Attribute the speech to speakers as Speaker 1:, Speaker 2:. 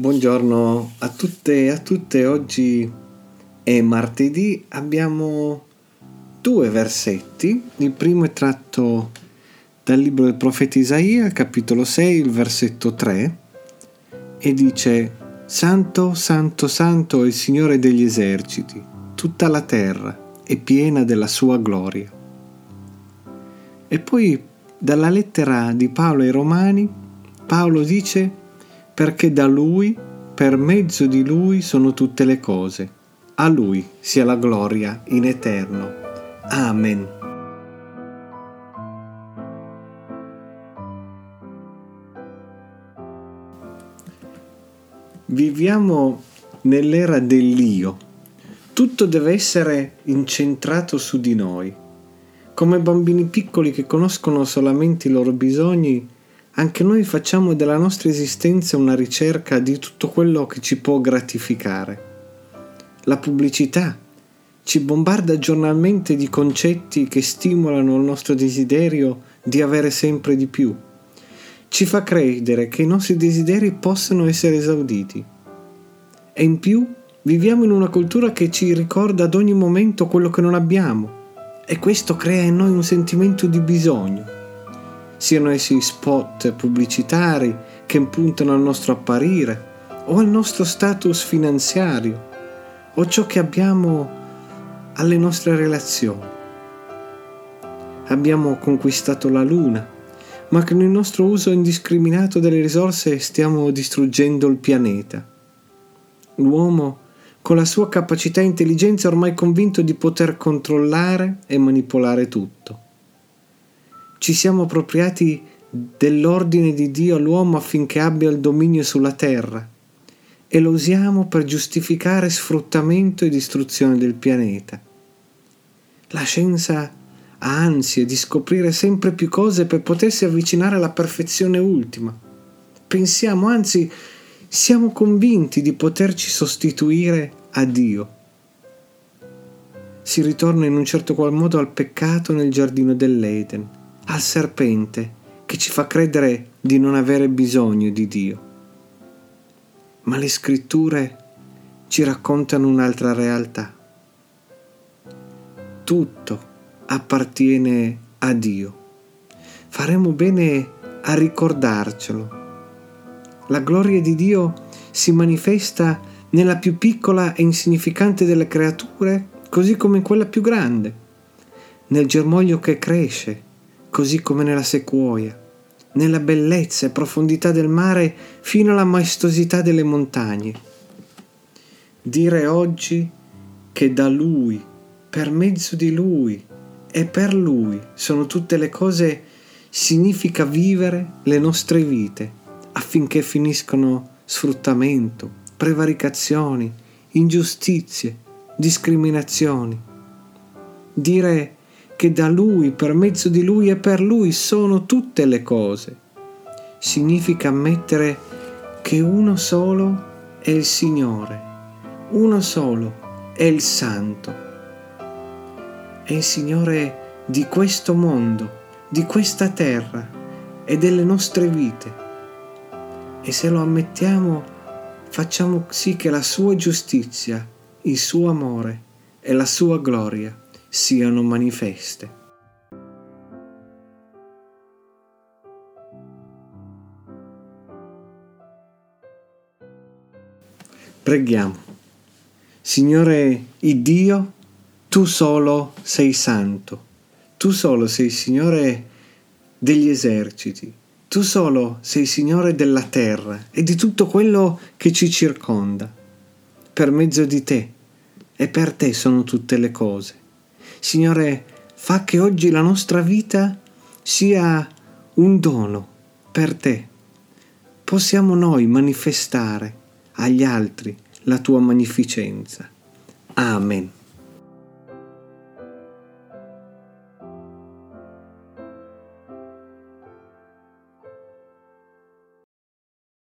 Speaker 1: Buongiorno a tutte e a tutte, oggi è martedì, abbiamo due versetti, il primo è tratto dal libro del profeta Isaia, capitolo 6, il versetto 3, e dice Santo, santo, santo è il Signore degli eserciti, tutta la terra è piena della sua gloria. E poi dalla lettera di Paolo ai Romani, Paolo dice perché da Lui, per mezzo di Lui sono tutte le cose. A Lui sia la gloria in eterno. Amen. Viviamo nell'era dell'io. Tutto deve essere incentrato su di noi. Come bambini piccoli che conoscono solamente i loro bisogni, anche noi facciamo della nostra esistenza una ricerca di tutto quello che ci può gratificare. La pubblicità ci bombarda giornalmente di concetti che stimolano il nostro desiderio di avere sempre di più. Ci fa credere che i nostri desideri possano essere esauditi. E in più viviamo in una cultura che ci ricorda ad ogni momento quello che non abbiamo e questo crea in noi un sentimento di bisogno siano essi spot pubblicitari che puntano al nostro apparire o al nostro status finanziario o ciò che abbiamo alle nostre relazioni. Abbiamo conquistato la luna, ma con il nostro uso indiscriminato delle risorse stiamo distruggendo il pianeta. L'uomo, con la sua capacità e intelligenza, è ormai convinto di poter controllare e manipolare tutto ci siamo appropriati dell'ordine di Dio all'uomo affinché abbia il dominio sulla terra e lo usiamo per giustificare sfruttamento e distruzione del pianeta. La scienza ha ansie di scoprire sempre più cose per potersi avvicinare alla perfezione ultima. Pensiamo, anzi, siamo convinti di poterci sostituire a Dio. Si ritorna in un certo qual modo al peccato nel giardino dell'Eden al serpente che ci fa credere di non avere bisogno di Dio. Ma le scritture ci raccontano un'altra realtà. Tutto appartiene a Dio. Faremo bene a ricordarcelo. La gloria di Dio si manifesta nella più piccola e insignificante delle creature, così come in quella più grande, nel germoglio che cresce, così come nella sequoia, nella bellezza e profondità del mare fino alla maestosità delle montagne. Dire oggi che da Lui, per mezzo di Lui e per Lui sono tutte le cose significa vivere le nostre vite affinché finiscono sfruttamento, prevaricazioni, ingiustizie, discriminazioni. Dire che da Lui, per mezzo di Lui e per Lui sono tutte le cose. Significa ammettere che uno solo è il Signore, uno solo è il Santo. È il Signore di questo mondo, di questa terra e delle nostre vite. E se lo ammettiamo, facciamo sì che la sua giustizia, il suo amore e la sua gloria siano manifeste. Preghiamo. Signore Dio, tu solo sei santo, tu solo sei Signore degli eserciti, tu solo sei Signore della terra e di tutto quello che ci circonda. Per mezzo di te e per te sono tutte le cose. Signore, fa che oggi la nostra vita sia un dono per te. Possiamo noi manifestare agli altri la tua magnificenza. Amen.